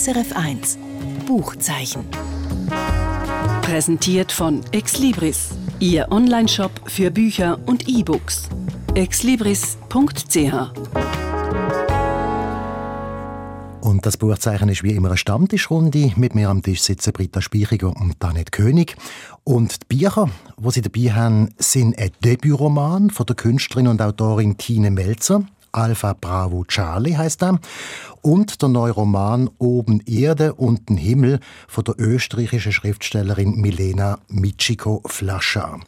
SRF 1 Buchzeichen. Präsentiert von Exlibris, Ihr Onlineshop für Bücher und E-Books. exlibris.ch und das Buchzeichen ist wie immer eine Stammtischrunde. Mit mir am Tisch sitzen Britta Speichiger und Danette König. Und die Bücher, die sie dabei haben, sind ein Debütroman von der Künstlerin und Autorin Tine Melzer. Alpha Bravo Charlie heißt er. Und der neue Roman Oben Erde, unten Himmel von der österreichischen Schriftstellerin Milena Michiko Flascher.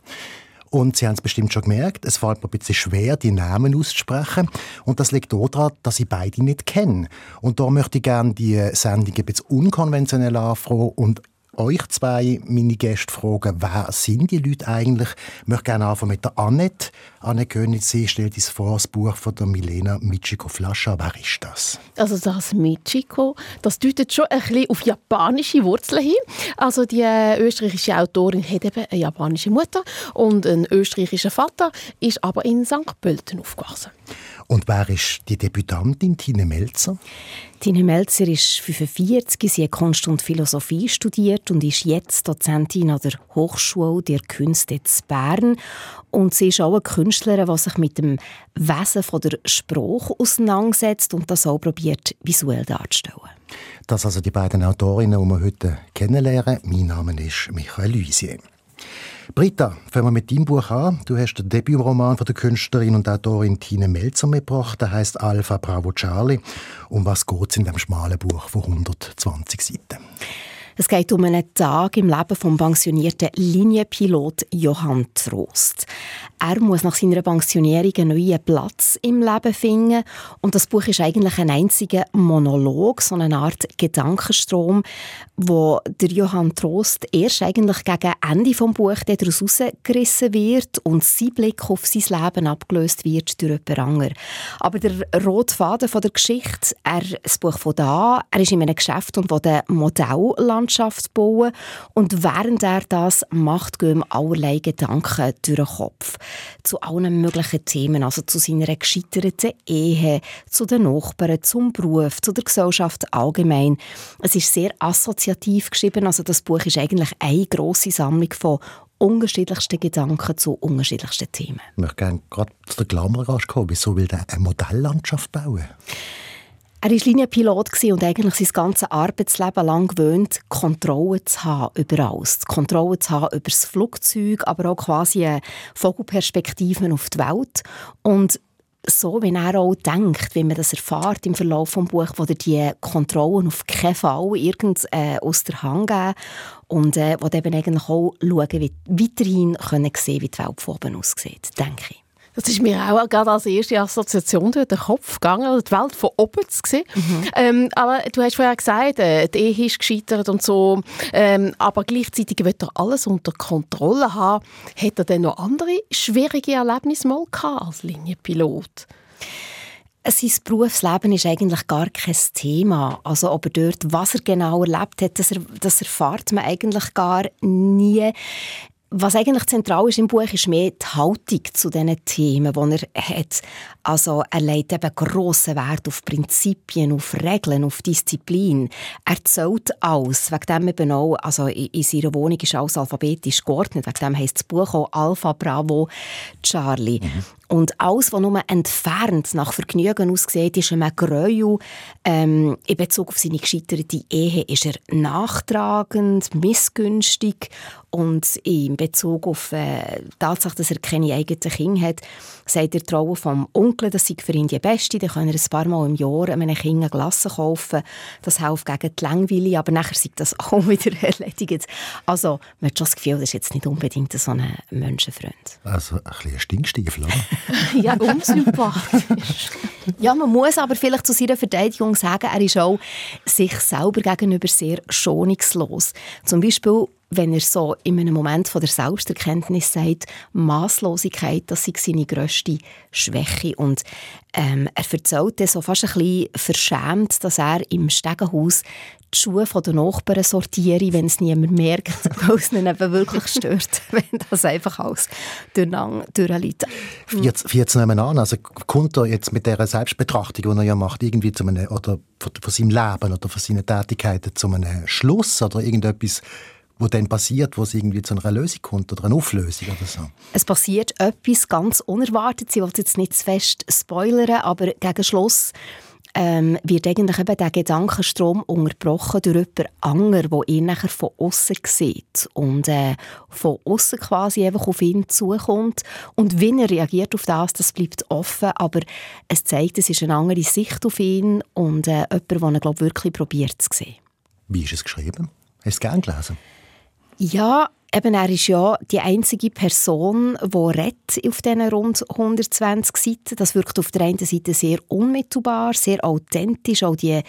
Und Sie haben es bestimmt schon gemerkt, es fällt mir ein bisschen schwer, die Namen auszusprechen. Und das liegt daran, dass ich beide nicht kenne. Und da möchte ich gerne die Sendung ein bisschen unkonventionell anfangen und euch zwei, meine Gäste, fragen, wer sind die Leute eigentlich? Ich möchte gerne anfangen mit der Annette. Anne König, sie stellt uns vor das Buch von der Milena Michiko Flascha. Wer ist das? Also das Michiko, das deutet schon ein bisschen auf japanische Wurzeln hin. Also die äh, österreichische Autorin hat eben eine japanische Mutter und einen österreichischen Vater, ist aber in St. Pölten aufgewachsen. Und wer ist die Debütantin Tine Melzer? Tine Melzer ist 45, sie hat Kunst und Philosophie studiert und ist jetzt Dozentin an der Hochschule der Künste in Bern. Und sie ist auch eine Künstlerin, die sich mit dem Wesen der Sprache auseinandersetzt und das auch probiert, visuell darzustellen. Das sind also die beiden Autorinnen, die wir heute kennenlernen. Mein Name ist Michael Luisier. Britta, fangen wir mit deinem Buch an. Du hast den Debütroman von der Künstlerin und Autorin Tine Melzer mitgebracht. Der heißt Alpha Bravo Charlie. Um was geht es in dem schmalen Buch von 120 Seiten? Es geht um einen Tag im Leben vom pensionierten Linienpilot Johann Trost. Er muss nach seiner Pensionierung einen neuen Platz im Leben finden und das Buch ist eigentlich ein einziger Monolog, so eine Art Gedankenstrom, wo der Johann Trost erst eigentlich gegen Ende vom Buch daraus rausgerissen wird und sein Blick auf sein Leben abgelöst wird durch jemand anderen. Aber der rote Faden von der Geschichte, er, das Buch von da, er ist in einem Geschäft und will eine Modelllandschaft bauen und während er das macht, gehen ihm allerlei Gedanken durch den Kopf. Zu allen möglichen Themen, also zu seiner gescheiterten Ehe, zu den Nachbarn, zum Beruf, zu der Gesellschaft allgemein. Es ist sehr assoziativ geschrieben. Also das Buch ist eigentlich eine große Sammlung von unterschiedlichsten Gedanken zu unterschiedlichsten Themen. Ich möchte gerne gerade zu der Klammergast kommen. Wieso will er eine Modelllandschaft bauen? Er war Linienpilot und eigentlich sein ganzes Arbeitsleben lang gewöhnt, Kontrolle zu haben über alles. Kontrolle zu haben über das Flugzeug, aber auch quasi Vogelperspektiven auf die Welt. Und so, wie er auch denkt, wie man das erfährt im Verlauf des Buches, wo er die Kontrollen auf keinen Fall irgend äh, aus der Hand geben und äh, wo eben eigentlich auch schauen, wie weiterhin können sehen, wie die Welt von oben aussieht, denke ich. Das ist mir auch gerade als erste Assoziation durch den Kopf gegangen, die Welt von oben zu sehen. Mhm. Ähm, aber du hast vorher gesagt, äh, die Ehe ist gescheitert und so, ähm, aber gleichzeitig wird er alles unter Kontrolle haben. Hat er denn noch andere schwierige Erlebnisse mal gehabt als Linienpilot? Sein Berufsleben ist eigentlich gar kein Thema. Also ob er dort, was er genau erlebt hat, das, er, das erfahrt man eigentlich gar nie. Was eigentlich zentral ist im Buch, ist mehr die Haltung zu diesen Themen, die er hat. Also er legt eben grossen Wert auf Prinzipien, auf Regeln, auf Disziplin. Er zählt alles, wegen dem eben auch, also in seiner Wohnung ist alles alphabetisch geordnet, wegen dem heisst das Buch auch Alpha Bravo Charlie. Mhm. Und alles, was nur entfernt nach Vergnügen aussieht, ist ihm ein Gräuel. Ähm, in Bezug auf seine gescheiterte Ehe ist er nachtragend, missgünstig und in Bezug auf äh, die Tatsache, dass er keine eigenen Kinder hat, sagt er Trauen vom Onkel, das sei für ihn die Beste, dann kann er ein paar Mal im Jahr einem Kind Glasse kaufen, das hilft gegen die Langweile, aber nachher sieht das auch wieder erledigt. Also man hat schon das Gefühl, das ist jetzt nicht unbedingt so ein Menschenfreund. Also ein bisschen Stinkstiefel, Ja, unsympathisch. ja, man muss aber vielleicht zu seiner Verteidigung sagen, er ist auch sich selber gegenüber sehr schonungslos. Zum Beispiel wenn er so in einem Moment von der Selbsterkenntnis sagt, Maßlosigkeit, das sei seine grösste Schwäche. Und ähm, er erzählt so fast ein bisschen verschämt, dass er im Stegenhaus die Schuhe der Nachbarn sortiere, wenn es niemand merkt, weil es ihn eben wirklich stört, wenn das einfach alles durchliegt. Jetzt, jetzt nehmen wir an, also kommt er jetzt mit dieser Selbstbetrachtung, die er ja macht, irgendwie zu einem, oder von seinem Leben oder von seinen Tätigkeiten zu einem Schluss oder irgendetwas, wo dann passiert, wo es irgendwie zu einer Lösung kommt oder einer Auflösung oder so? Es passiert etwas ganz Unerwartetes. Ich will jetzt nicht zu fest spoilern, aber gegen Schluss ähm, wird eigentlich eben der Gedankenstrom unterbrochen durch jemand anderen, der ihn nachher von außen sieht und äh, von außen quasi einfach auf ihn zukommt. Und wie er reagiert auf das, das bleibt offen, aber es zeigt, es ist eine andere Sicht auf ihn und äh, jemand, der er glaub, wirklich probiert zu sehen. Wie ist es geschrieben? Hast du es gerne gelesen? Ja, Eben, er ist ja die einzige Person, die auf diesen rund 120 Seiten. Das wirkt auf der einen Seite sehr unmittelbar, sehr authentisch. Auch die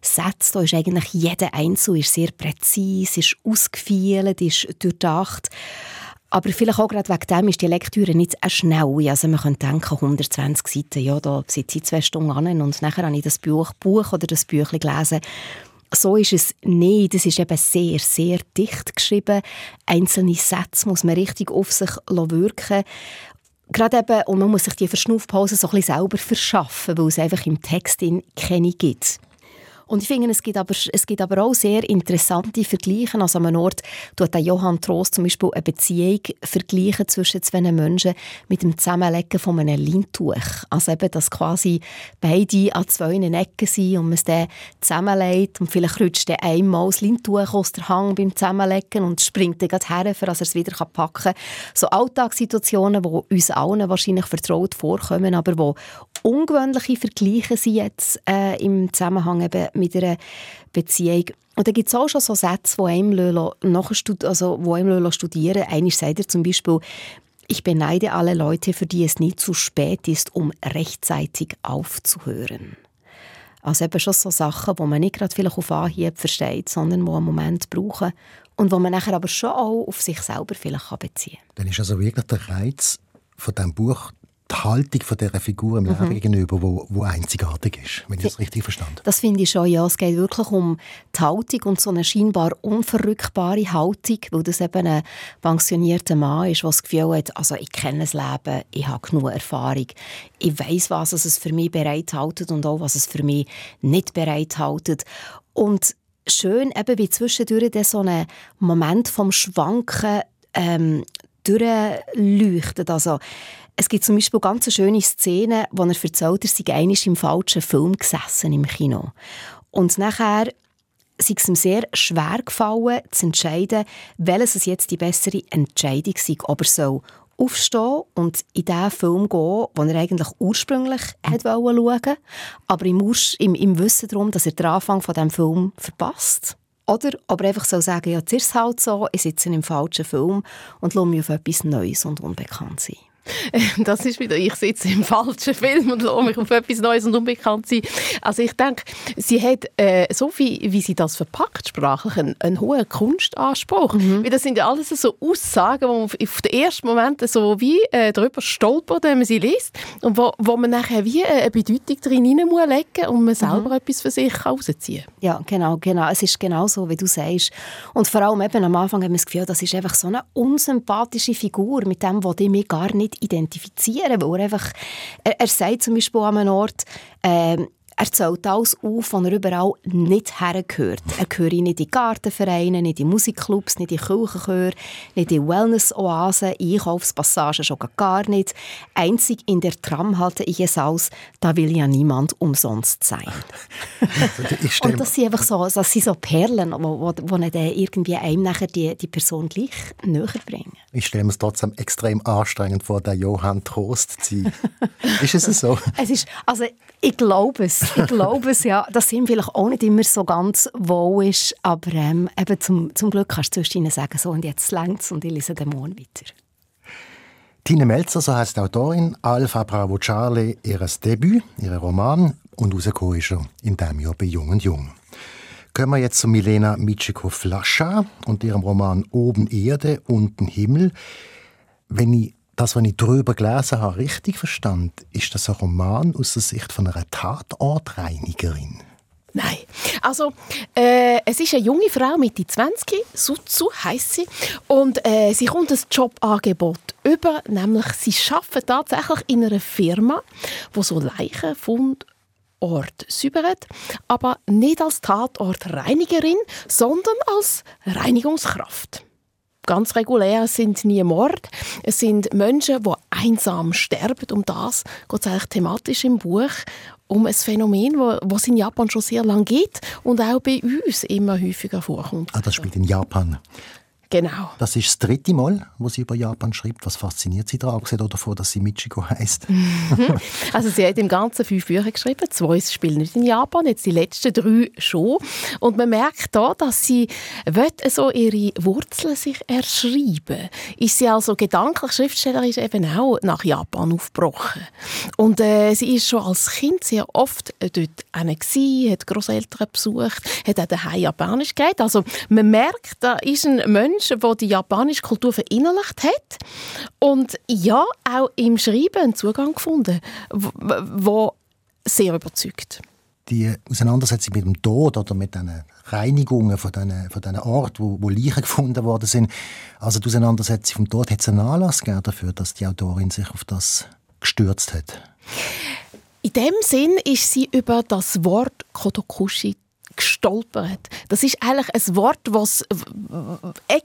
Sätze, da ist eigentlich jeder Einzelne ist sehr präzise, ist ausgefeilt, ist durchdacht. Aber vielleicht auch gerade wegen dem ist die Lektüre nicht so schnell. Also man könnte denken, 120 Seiten, ja, da sitze ich zwei Stunden an und nachher habe ich das Buch, Buch oder das Büchlein gelesen so ist es nicht. Das ist eben sehr, sehr dicht geschrieben. Einzelne Sätze muss man richtig auf sich wirken Gerade eben, und man muss sich die Verschnaufpause so ein bisschen selber verschaffen, weil es einfach im Text keine gibt. Und ich finde, es gibt aber, es gibt aber auch sehr interessante Vergleiche. Also an einem Ort tut der Johann Trost zum Beispiel eine Beziehung vergleichen zwischen zwei Menschen mit dem Zusammenlegen von einem Leintuch. Also eben, dass quasi beide an zwei Ecken sind und man es dann zusammenlegt und vielleicht rutscht dann einmal das Leintuch aus der Hang beim Zusammenlegen und springt dann gleich her, dass er es wieder packen kann. So Alltagssituationen, die uns allen wahrscheinlich vertraut vorkommen, aber wo ungewöhnliche Vergleiche sind jetzt äh, im Zusammenhang eben mit einer Beziehung. Und da gibt es auch schon so Sätze, die einem, nachstud also, wo einem studieren Einmal sagt er zum Beispiel, ich beneide alle Leute, für die es nie zu spät ist, um rechtzeitig aufzuhören. Also eben schon so Sachen, die man nicht gerade vielleicht auf Anhieb versteht, sondern die einen Moment brauchen und wo man nachher aber schon auch auf sich selber vielleicht beziehen kann. Dann ist also wirklich der Reiz von diesem Buch die Haltung von dieser Figur im Leben mhm. gegenüber, wo, wo einzigartig ist, wenn ich das richtig verstanden Das finde ich schon, ja. Es geht wirklich um die Haltung und so eine scheinbar unverrückbare Haltung, weil das eben ein pensionierter Mann ist, der das Gefühl hat, also ich kenne das Leben, ich habe genug Erfahrung, ich weiß, was es für mich bereithält und auch, was es für mich nicht bereithält. Und schön eben wie zwischendurch so ein Moment vom Schwanken ähm, durchleuchtet. Also es gibt zum Beispiel ganz schöne Szene, wo er erzählt, er sei einmal im falschen Film gesessen im Kino. Und nachher sei es ihm sehr schwer gefallen, zu entscheiden, welches jetzt die bessere Entscheidung sei. Ob er soll aufstehen und in den Film gehen, den er eigentlich ursprünglich hätte schauen wollte, aber im, Urs im, im Wissen darum, dass er den Anfang von diesem Film verpasst. Oder ob er einfach so sagen, ja, jetzt ist es halt so, ich sitze im falschen Film und lasse mich auf etwas Neues und unbekannt sein. Das ist wieder, ich sitze im falschen Film und lasse mich auf etwas Neues und unbekannt sein. Also ich denke, sie hat äh, so viel, wie sie das verpackt, sprachlich, einen, einen hohen Kunstanspruch. Mhm. Weil das sind ja alles so Aussagen, wo man auf den ersten Moment so wie äh, darüber stolpert, wenn man sie liest und wo, wo man nachher wie eine Bedeutung drin legen muss und man selber mhm. etwas für sich herausziehen Ja, genau, genau. Es ist genau so, wie du sagst. Und vor allem eben am Anfang haben wir das Gefühl, das ist einfach so eine unsympathische Figur, mit dem, wo die mich gar nicht identifizieren, weil er einfach, er, er sagt zum Beispiel an einem Ort, äh, er zählt alles auf, was er überall nicht hergehört. Er gehört nicht in Gartenvereine, nicht in Musikclubs, nicht in Kirchenchöre, nicht in Wellness-Oasen, Einkaufspassagen schon gar nicht. Einzig in der Tram halte ich es aus, da will ja niemand umsonst sein. Und das sind einfach so, das sind so Perlen, die wo, wo, wo irgendwie einem nachher die, die Person gleich näher bringen. Ich stelle mir es trotzdem extrem anstrengend vor, der Johann Trost zu sein. ist es so? Es ist, also ich glaube es. Ich glaube es, ja. Dass ihm vielleicht auch nicht immer so ganz wohl ist. Aber ähm, eben zum, zum Glück kannst du ihnen sagen, so und jetzt längst und ich lese den morgen weiter. Tine Melzer, so heißt die Autorin, Alpha Bravo Charlie, ihr Debüt, ihr Roman und rausgekommen ist er in diesem Jahr bei Jung und Jung. Kommen wir jetzt zu Milena Mitschikow-Flascha und ihrem Roman Oben Erde, unten Himmel. Wenn ich das, was ich darüber gelesen habe, richtig verstand, ist das ein Roman aus der Sicht von einer Tatortreinigerin. Nein. Also, äh, es ist eine junge Frau Mitte 20, Sutsu heisst sie, und äh, sie kommt ein Jobangebot über, nämlich sie arbeitet tatsächlich in einer Firma, wo so Leichen von Ort säubert, aber nicht als Tatortreinigerin, sondern als Reinigungskraft ganz regulär. Es sind nie Mord. Es sind Menschen, die einsam sterben. Um das geht es eigentlich thematisch im Buch. Um ein Phänomen, das in Japan schon sehr lange gibt und auch bei uns immer häufiger vorkommt. Ah, das spielt in Japan. Genau. Das ist das dritte Mal, wo sie über Japan schreibt. Was fasziniert Sie daran, abgesehen davon, dass sie Michiko heißt? Mhm. also sie hat im Ganzen fünf Bücher geschrieben. Zwei spielen nicht in Japan, jetzt die letzten drei schon. Und man merkt da, dass sie so ihre Wurzeln sich erschreiben. Ist sie also gedanklich schriftstellerisch eben auch nach Japan aufgebrochen. Und äh, sie ist schon als Kind sehr oft dort gewesen, hat Großeltern besucht, hat auch daheim Japanisch geredet. Also man merkt, da ist ein Mensch Mensch, der die japanische Kultur verinnerlicht hat und ja, auch im Schreiben einen Zugang gefunden, der sehr überzeugt. Die Auseinandersetzung mit dem Tod oder mit den Reinigungen von diesen, von diesen Orten, wo, wo Leichen gefunden worden sind, also die Auseinandersetzung vom Tod, hat es einen Anlass gegeben dafür, dass die Autorin sich auf das gestürzt hat? In dem Sinn ist sie über das Wort Kodokushi gestolpert. Das ist eigentlich ein Wort, was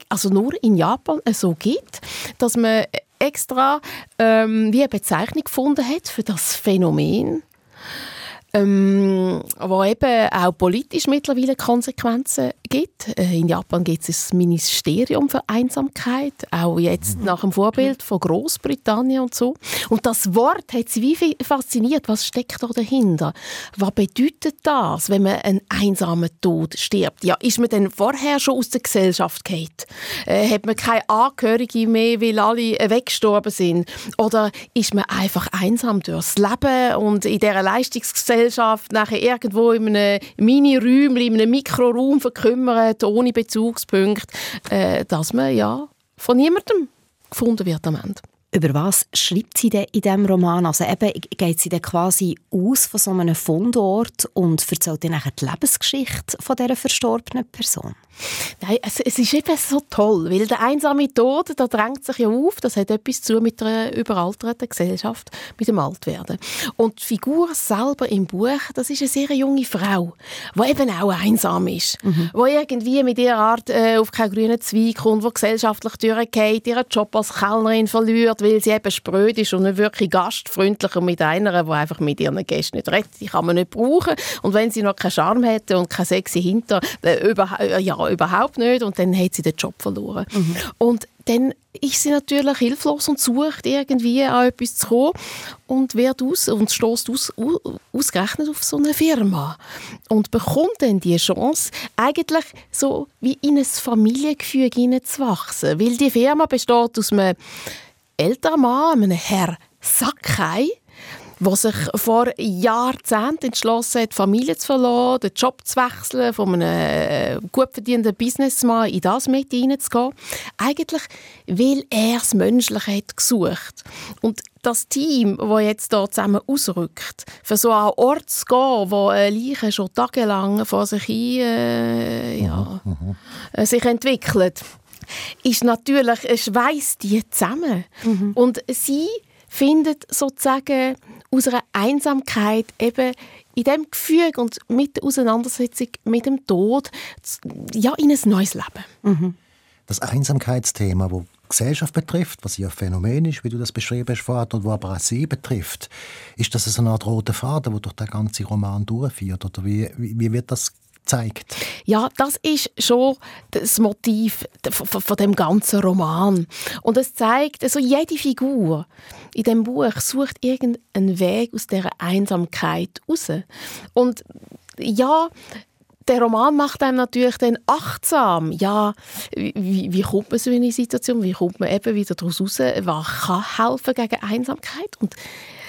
also nur in Japan so gibt, dass man extra ähm, wie eine Bezeichnung gefunden hat für das Phänomen ähm, wo eben auch politisch mittlerweile Konsequenzen gibt. Äh, in Japan gibt es ein Ministerium für Einsamkeit, auch jetzt mhm. nach dem Vorbild von Großbritannien und so. Und das Wort hat sie wie fasziniert. Was steckt da dahinter? Was bedeutet das, wenn man einen einsamen Tod stirbt? Ja, ist man denn vorher schon aus der Gesellschaft geht? Äh, hat man keine Angehörige mehr, weil alle weggestorben sind? Oder ist man einfach einsam durchs Leben und in dieser Leistungsgesellschaft Gesellschaft nachher irgendwo in einem Mini-Räumchen, in einem Mikroraum verkümmert, ohne Bezugspunkt, äh, dass man ja von niemandem gefunden wird am Ende. Über was schreibt sie denn in diesem Roman? Also eben, geht sie dann quasi aus von so einem Fundort und erzählt dann die Lebensgeschichte von dieser verstorbenen Person? Nein, es, es, ist eben so toll, weil der einsame Tod, da drängt sich ja auf, das hat etwas zu mit einer überalterten Gesellschaft, mit dem Altwerden. Und die Figur selber im Buch, das ist eine sehr junge Frau, die eben auch einsam ist, mhm. die irgendwie mit ihrer Art äh, auf keinen grünen Zweig kommt, die gesellschaftlich durchgeht, ihren Job als Kellnerin verliert, weil sie eben spröd ist und nicht wirklich gastfreundlich und mit einer, die einfach mit ihren Gästen nicht redet, die kann man nicht brauchen. Und wenn sie noch keinen Charme hätte und kein sexy Hinter, äh, über, äh, ja, überhaupt nicht und dann hat sie den Job verloren. Mhm. Und dann ist sie natürlich hilflos und sucht irgendwie an etwas zu kommen und wird aus und stößt aus, ausgerechnet auf so eine Firma und bekommt dann die Chance, eigentlich so wie in ein Familiengefüge zu wachsen. Weil die Firma besteht aus einem älteren Mann, einem Herr Sakai, der sich vor Jahrzehnten entschlossen hat, Familie zu verlassen, den Job zu wechseln, von einem äh, gut verdienenden Businessman in das mit hineinzugehen. Eigentlich, weil er das Menschliche hat gesucht. Und das Team, das jetzt hier zusammen ausrückt, für so einen Ort zu gehen, wo eine Leiche schon tagelang vor sich hin äh, ja, mhm, mhm. sich entwickelt, ist natürlich, es schweißt die zusammen. Mhm. Und sie findet sozusagen aus einer Einsamkeit eben in dem Gefühl und mit der Auseinandersetzung mit dem Tod ja, in ein neues Leben. Mhm. Das Einsamkeitsthema, wo Gesellschaft betrifft, was ja ein Phänomen ist, wie du das beschrieben hast vorher, und wo aber auch sie betrifft, ist das so eine Art roter Faden, der durch den ganzen Roman durchführt? Oder wie, wie wird das zeigt. Ja, das ist schon das Motiv von dem ganzen Roman. Und es zeigt, also jede Figur in dem Buch sucht irgendeinen Weg aus dieser Einsamkeit raus. Und ja, der Roman macht einem natürlich dann achtsam. Ja, wie, wie kommt man so in eine Situation? Wie kommt man eben wieder daraus raus? Was kann helfen gegen Einsamkeit? Und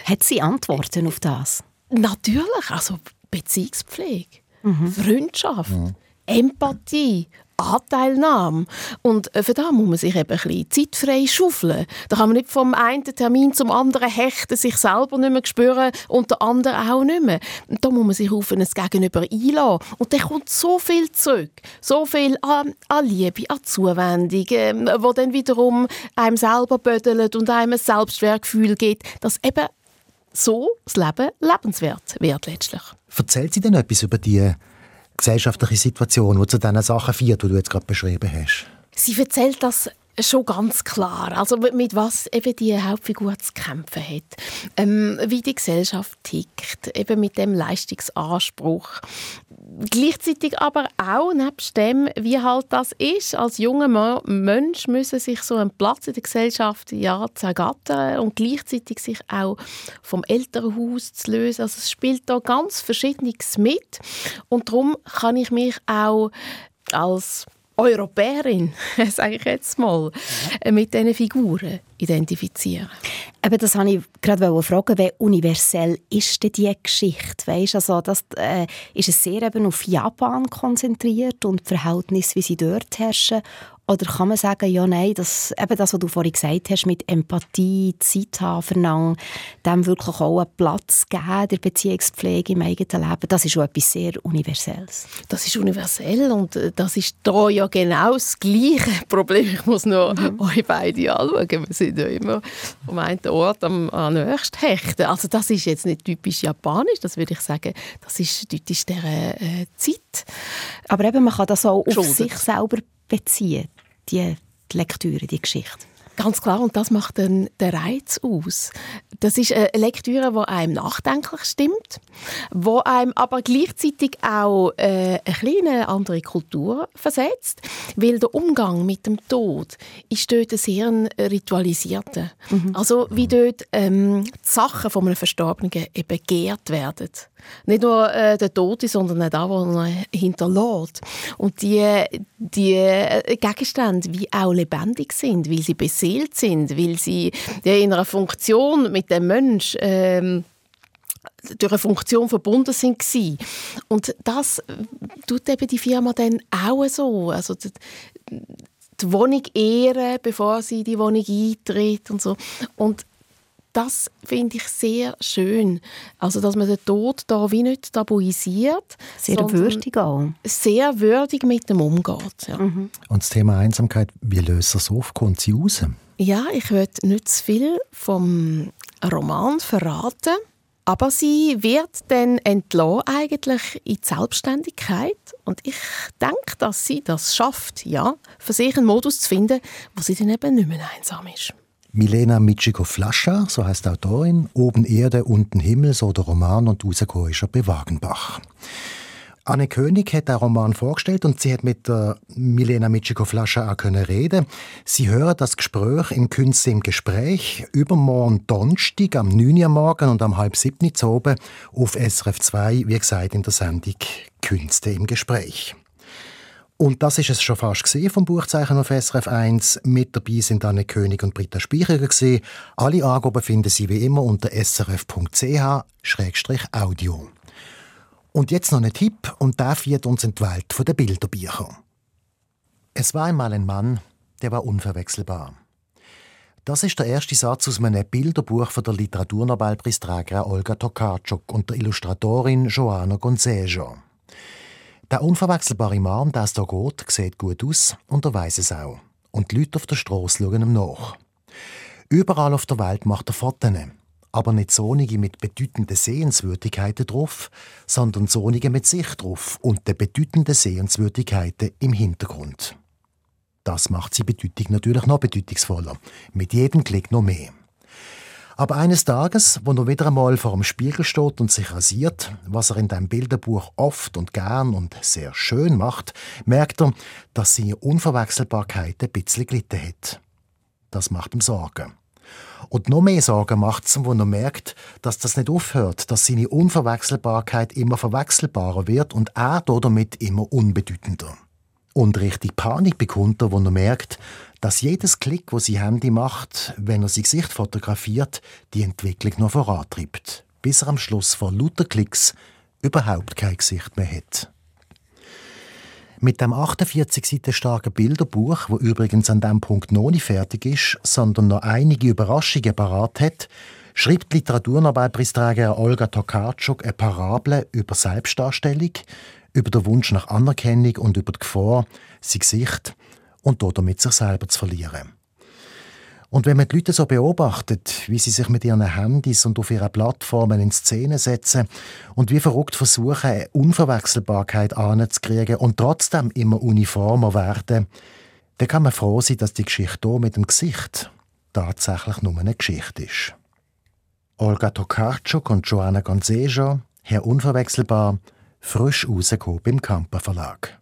Hat sie Antworten auf das? Natürlich, also Beziehungspflege mhm. Freundschaft, mhm. Empathie, Anteilnahme. Und äh, für das muss man sich eben ein bisschen zeitfrei schaufeln. Da kann man nicht vom einen Termin zum anderen hechten, sich selber nicht mehr spüren und der andere auch nicht mehr. Und da muss man sich auf ein Gegenüber einlassen. Und dann kommt so viel zurück. So viel an, an Liebe, an Zuwendung, äh, wo dann wiederum einem selber bödelt und einem ein Selbstwertgefühl gibt, dass eben so das Leben lebenswert wird letztlich. Erzählt sie denn etwas über die gesellschaftliche Situation, die zu diesen Sachen führt, die du jetzt gerade beschrieben hast? Sie erzählt das schon ganz klar. Also mit was eben die Hauptfigur zu kämpfen hat. Ähm, wie die Gesellschaft tickt, eben mit dem Leistungsanspruch. Gleichzeitig aber auch nebst dem, wie halt das ist. Als junger Mensch müssen sich so einen Platz in der Gesellschaft ja zergattern und gleichzeitig sich auch vom Elternhaus zu lösen. Also es spielt da ganz Verschiedenes mit und darum kann ich mich auch als Europäerin, sage ich jetzt mal, ja. mit diesen Figuren identifizieren. Eben, das wollte ich gerade fragen, wie universell ist denn diese Geschichte? Weißt, also das, äh, ist es sehr eben auf Japan konzentriert und die Verhältnisse, wie sie dort herrschen? Oder kann man sagen, ja, nein, das, eben das, was du vorhin gesagt hast, mit Empathie, Zeit haben, Verlangen, dem wirklich auch einen Platz geben, der Beziehungspflege im eigenen Leben, das ist schon etwas sehr Universelles. Das ist universell und äh, das ist da ja genau das gleiche Problem. Ich muss nur mhm. euch beide anschauen. Wir sind ja immer am einen Ort am, am nächsten hechten. Also das ist jetzt nicht typisch japanisch, das würde ich sagen, das ist typisch der äh, Zeit. Aber eben, man kann das auch auf sich selber beziehen die Lektüre, die Geschichte. Ganz klar, und das macht dann den Reiz aus. Das ist eine Lektüre, die einem nachdenklich stimmt, wo einem aber gleichzeitig auch äh, eine kleine andere Kultur versetzt, weil der Umgang mit dem Tod ist dort sehr ritualisierter. Mhm. Also wie dort ähm, die Sachen von einem Verstorbenen eben geehrt werden. Nicht nur äh, der Tote, sondern auch das, was er hinterlässt. Und die, die äh, Gegenstände wie auch lebendig sind, weil sie beseelt sind, weil sie in einer Funktion mit dem Mensch ähm, durch eine Funktion verbunden sind. Und das tut eben die Firma dann auch so. Also die, die Wohnung ehren, bevor sie in die Wohnung eintritt und so. Und das finde ich sehr schön. Also, dass man den Tod da wie nicht tabuisiert. Sehr würdig auch. Sehr würdig mit dem umgeht. Ja. Mhm. Und das Thema Einsamkeit, wie löst das auf? Kommt sie raus? Ja, ich würde nicht zu viel vom Roman verraten. Aber sie wird dann entlassen eigentlich in die Selbstständigkeit. Und ich denke, dass sie das schafft, ja, für sich einen Modus zu finden, wo sie dann eben nicht mehr einsam ist. Milena Mitschiko-Flascha, so heißt die Autorin, Oben Erde, unten Himmel, so der Roman und rausgekommen ist er bei Wagenbach. Anne König hat den Roman vorgestellt und sie hat mit der Milena Mitschiko-Flascha auch können reden. Sie hören das Gespräch in Künste im Gespräch übermorgen Donnerstag am 9 Uhr morgen und am halb 7 Uhr oben auf SRF 2, wie gesagt in der Sendung Künste im Gespräch. Und das ist es schon fast gesehen vom Buchzeichen auf SRF 1. Mit dabei sind Anne König und Britta Speicher gesehen. Alle Angaben finden Sie wie immer unter srf.ch-audio. Und jetzt noch ein Tipp und der führt uns in die Welt der Bilderbücher. Es war einmal ein Mann, der war unverwechselbar. Das ist der erste Satz aus einem Bilderbuch von der Literaturnobelpreisträgerin Olga Tokarczuk und der Illustratorin Joana Gonzejo. Der unverwechselbare Mann, der es hier geht, sieht gut aus und er weiß es auch. Und die Leute auf der Straße schauen ihm nach. Überall auf der Welt macht er Fotos. Aber nicht sonige mit bedeutenden Sehenswürdigkeiten drauf, sondern sonige mit sich drauf und den bedeutenden Sehenswürdigkeiten im Hintergrund. Das macht sie Bedeutung natürlich noch bedeutungsvoller. Mit jedem Klick noch mehr. Aber eines Tages, wo er wieder einmal vor dem Spiegel steht und sich rasiert, was er in dem Bilderbuch oft und gern und sehr schön macht, merkt er, dass seine Unverwechselbarkeit ein bisschen gelitten hat. Das macht ihm Sorgen. Und noch mehr Sorgen macht es ihm, wo er merkt, dass das nicht aufhört, dass seine Unverwechselbarkeit immer verwechselbarer wird und er damit immer unbedeutender. Und richtig Panik bekommt er, wo er merkt, dass jedes Klick, wo sie Handy macht, wenn er sein Gesicht fotografiert, die Entwicklung noch vorantreibt, bis er am Schluss vor lauter Klicks überhaupt kein Gesicht mehr hat. Mit dem 48 Seiten starken Bilderbuch, wo übrigens an dem Punkt noch nicht fertig ist, sondern noch einige Überraschungen parat hat, schreibt Literaturnobelpreisträger Olga Tokarczuk eine Parable über Selbstdarstellung, über den Wunsch nach Anerkennung und über die Gefahr, sein Gesicht und damit sich selber zu verlieren. Und wenn man die Leute so beobachtet, wie sie sich mit ihren Handys und auf ihren Plattformen in Szene setzen und wie verrückt versuchen, eine Unverwechselbarkeit anzukriegen und trotzdem immer uniformer werden, dann kann man froh sein, dass die Geschichte hier mit dem Gesicht tatsächlich nur eine Geschichte ist. Olga Tokarczuk und Joanna Gonzejo, Herr Unverwechselbar, frisch rausgekommen beim Kamper Verlag.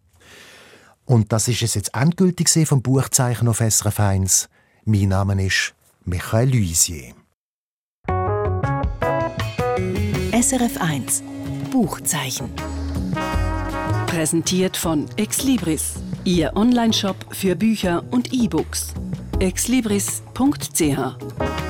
Und das ist es jetzt endgültig vom Buchzeichen auf SRF 1. Mein Name ist Michael Luisier. SRF 1 Buchzeichen. Präsentiert von Exlibris, Ihr Onlineshop für Bücher und E-Books. exlibris.ch